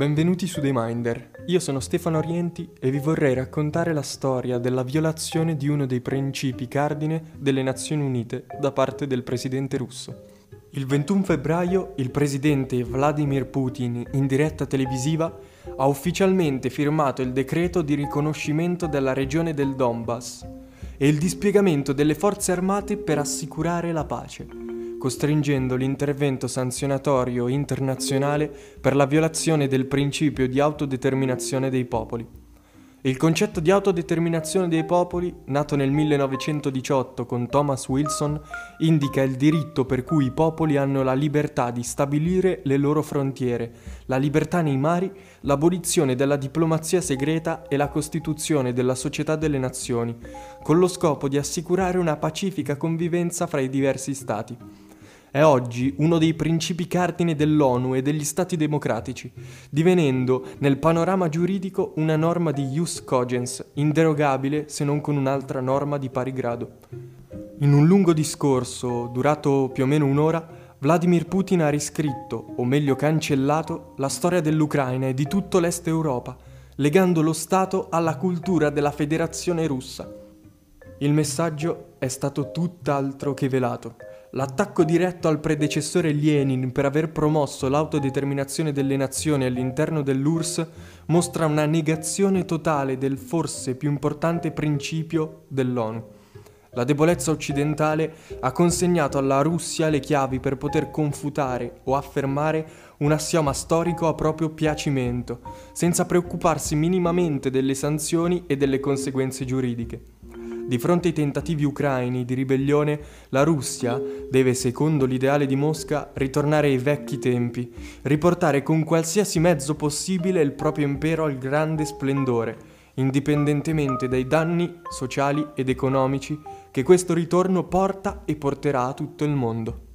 Benvenuti su The Minder. Io sono Stefano Orienti e vi vorrei raccontare la storia della violazione di uno dei principi cardine delle Nazioni Unite da parte del presidente russo. Il 21 febbraio il presidente Vladimir Putin, in diretta televisiva, ha ufficialmente firmato il decreto di riconoscimento della regione del Donbass e il dispiegamento delle forze armate per assicurare la pace, costringendo l'intervento sanzionatorio internazionale per la violazione del principio di autodeterminazione dei popoli. Il concetto di autodeterminazione dei popoli, nato nel 1918 con Thomas Wilson, indica il diritto per cui i popoli hanno la libertà di stabilire le loro frontiere, la libertà nei mari, l'abolizione della diplomazia segreta e la costituzione della società delle nazioni, con lo scopo di assicurare una pacifica convivenza fra i diversi stati è oggi uno dei principi cardine dell'ONU e degli Stati democratici, divenendo nel panorama giuridico una norma di ius cogens, inderogabile se non con un'altra norma di pari grado. In un lungo discorso, durato più o meno un'ora, Vladimir Putin ha riscritto, o meglio cancellato, la storia dell'Ucraina e di tutto l'Est Europa, legando lo Stato alla cultura della Federazione russa. Il messaggio è stato tutt'altro che velato. L'attacco diretto al predecessore Lenin per aver promosso l'autodeterminazione delle nazioni all'interno dell'URSS mostra una negazione totale del forse più importante principio dell'ONU. La debolezza occidentale ha consegnato alla Russia le chiavi per poter confutare o affermare un assioma storico a proprio piacimento, senza preoccuparsi minimamente delle sanzioni e delle conseguenze giuridiche. Di fronte ai tentativi ucraini di ribellione, la Russia deve, secondo l'ideale di Mosca, ritornare ai vecchi tempi, riportare con qualsiasi mezzo possibile il proprio impero al grande splendore, indipendentemente dai danni sociali ed economici che questo ritorno porta e porterà a tutto il mondo.